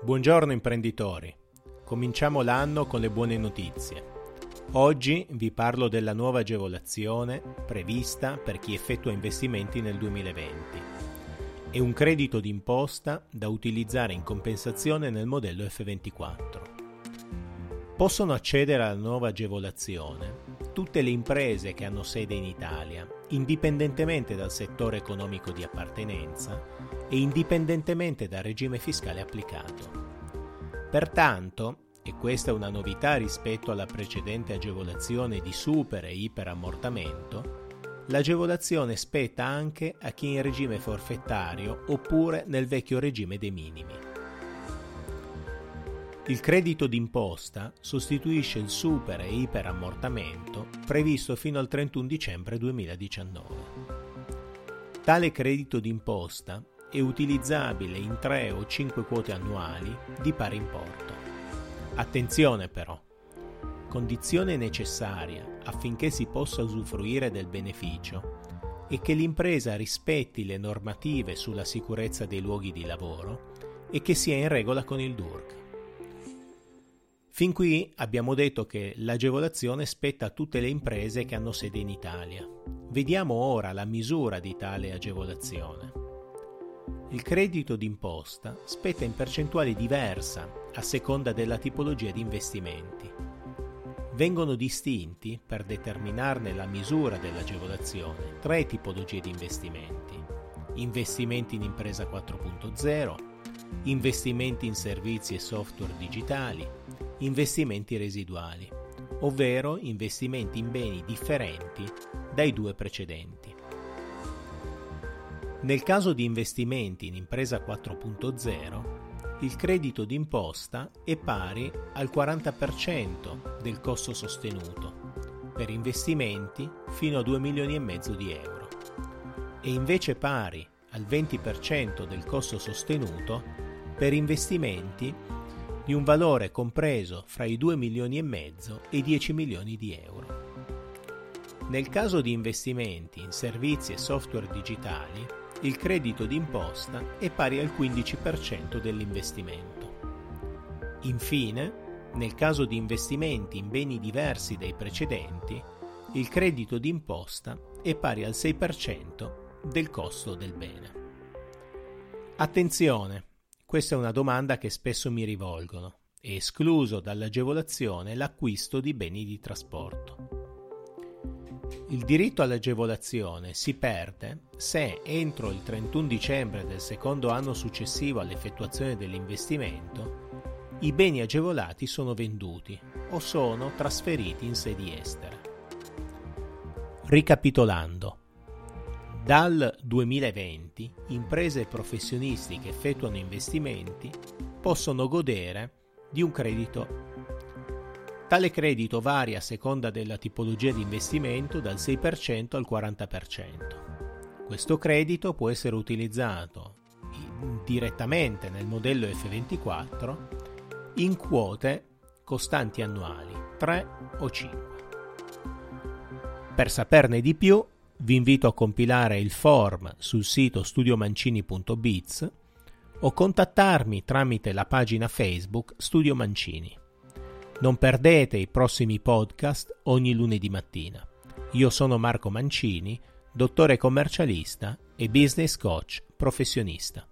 Buongiorno imprenditori, cominciamo l'anno con le buone notizie. Oggi vi parlo della nuova agevolazione prevista per chi effettua investimenti nel 2020 e un credito d'imposta da utilizzare in compensazione nel modello F24. Possono accedere alla nuova agevolazione tutte le imprese che hanno sede in Italia, indipendentemente dal settore economico di appartenenza e indipendentemente dal regime fiscale applicato. Pertanto, e questa è una novità rispetto alla precedente agevolazione di super e iperammortamento, l'agevolazione spetta anche a chi è in regime forfettario oppure nel vecchio regime dei minimi. Il credito d'imposta sostituisce il super e iperammortamento previsto fino al 31 dicembre 2019. Tale credito d'imposta è utilizzabile in 3 o 5 quote annuali di pari importo. Attenzione però! Condizione necessaria affinché si possa usufruire del beneficio è che l'impresa rispetti le normative sulla sicurezza dei luoghi di lavoro e che sia in regola con il DURC. Fin qui abbiamo detto che l'agevolazione spetta a tutte le imprese che hanno sede in Italia. Vediamo ora la misura di tale agevolazione. Il credito d'imposta spetta in percentuale diversa a seconda della tipologia di investimenti. Vengono distinti, per determinarne la misura dell'agevolazione, tre tipologie di investimenti. Investimenti in impresa 4.0, investimenti in servizi e software digitali investimenti residuali, ovvero investimenti in beni differenti dai due precedenti. Nel caso di investimenti in impresa 4.0, il credito d'imposta è pari al 40% del costo sostenuto per investimenti fino a 2 milioni e mezzo di euro e invece pari al 20% del costo sostenuto per investimenti di un valore compreso fra i 2 milioni e mezzo e i 10 milioni di euro. Nel caso di investimenti in servizi e software digitali, il credito d'imposta è pari al 15% dell'investimento. Infine, nel caso di investimenti in beni diversi dai precedenti, il credito d'imposta è pari al 6% del costo del bene. Attenzione! Questa è una domanda che spesso mi rivolgono. È escluso dall'agevolazione l'acquisto di beni di trasporto. Il diritto all'agevolazione si perde se entro il 31 dicembre del secondo anno successivo all'effettuazione dell'investimento i beni agevolati sono venduti o sono trasferiti in sedi estere. Ricapitolando, dal 2020 imprese e professionisti che effettuano investimenti possono godere di un credito. Tale credito varia a seconda della tipologia di investimento dal 6% al 40%. Questo credito può essere utilizzato direttamente nel modello F24 in quote costanti annuali 3 o 5. Per saperne di più vi invito a compilare il form sul sito studiomancini.biz o contattarmi tramite la pagina Facebook Studio Mancini. Non perdete i prossimi podcast ogni lunedì mattina. Io sono Marco Mancini, dottore commercialista e business coach professionista.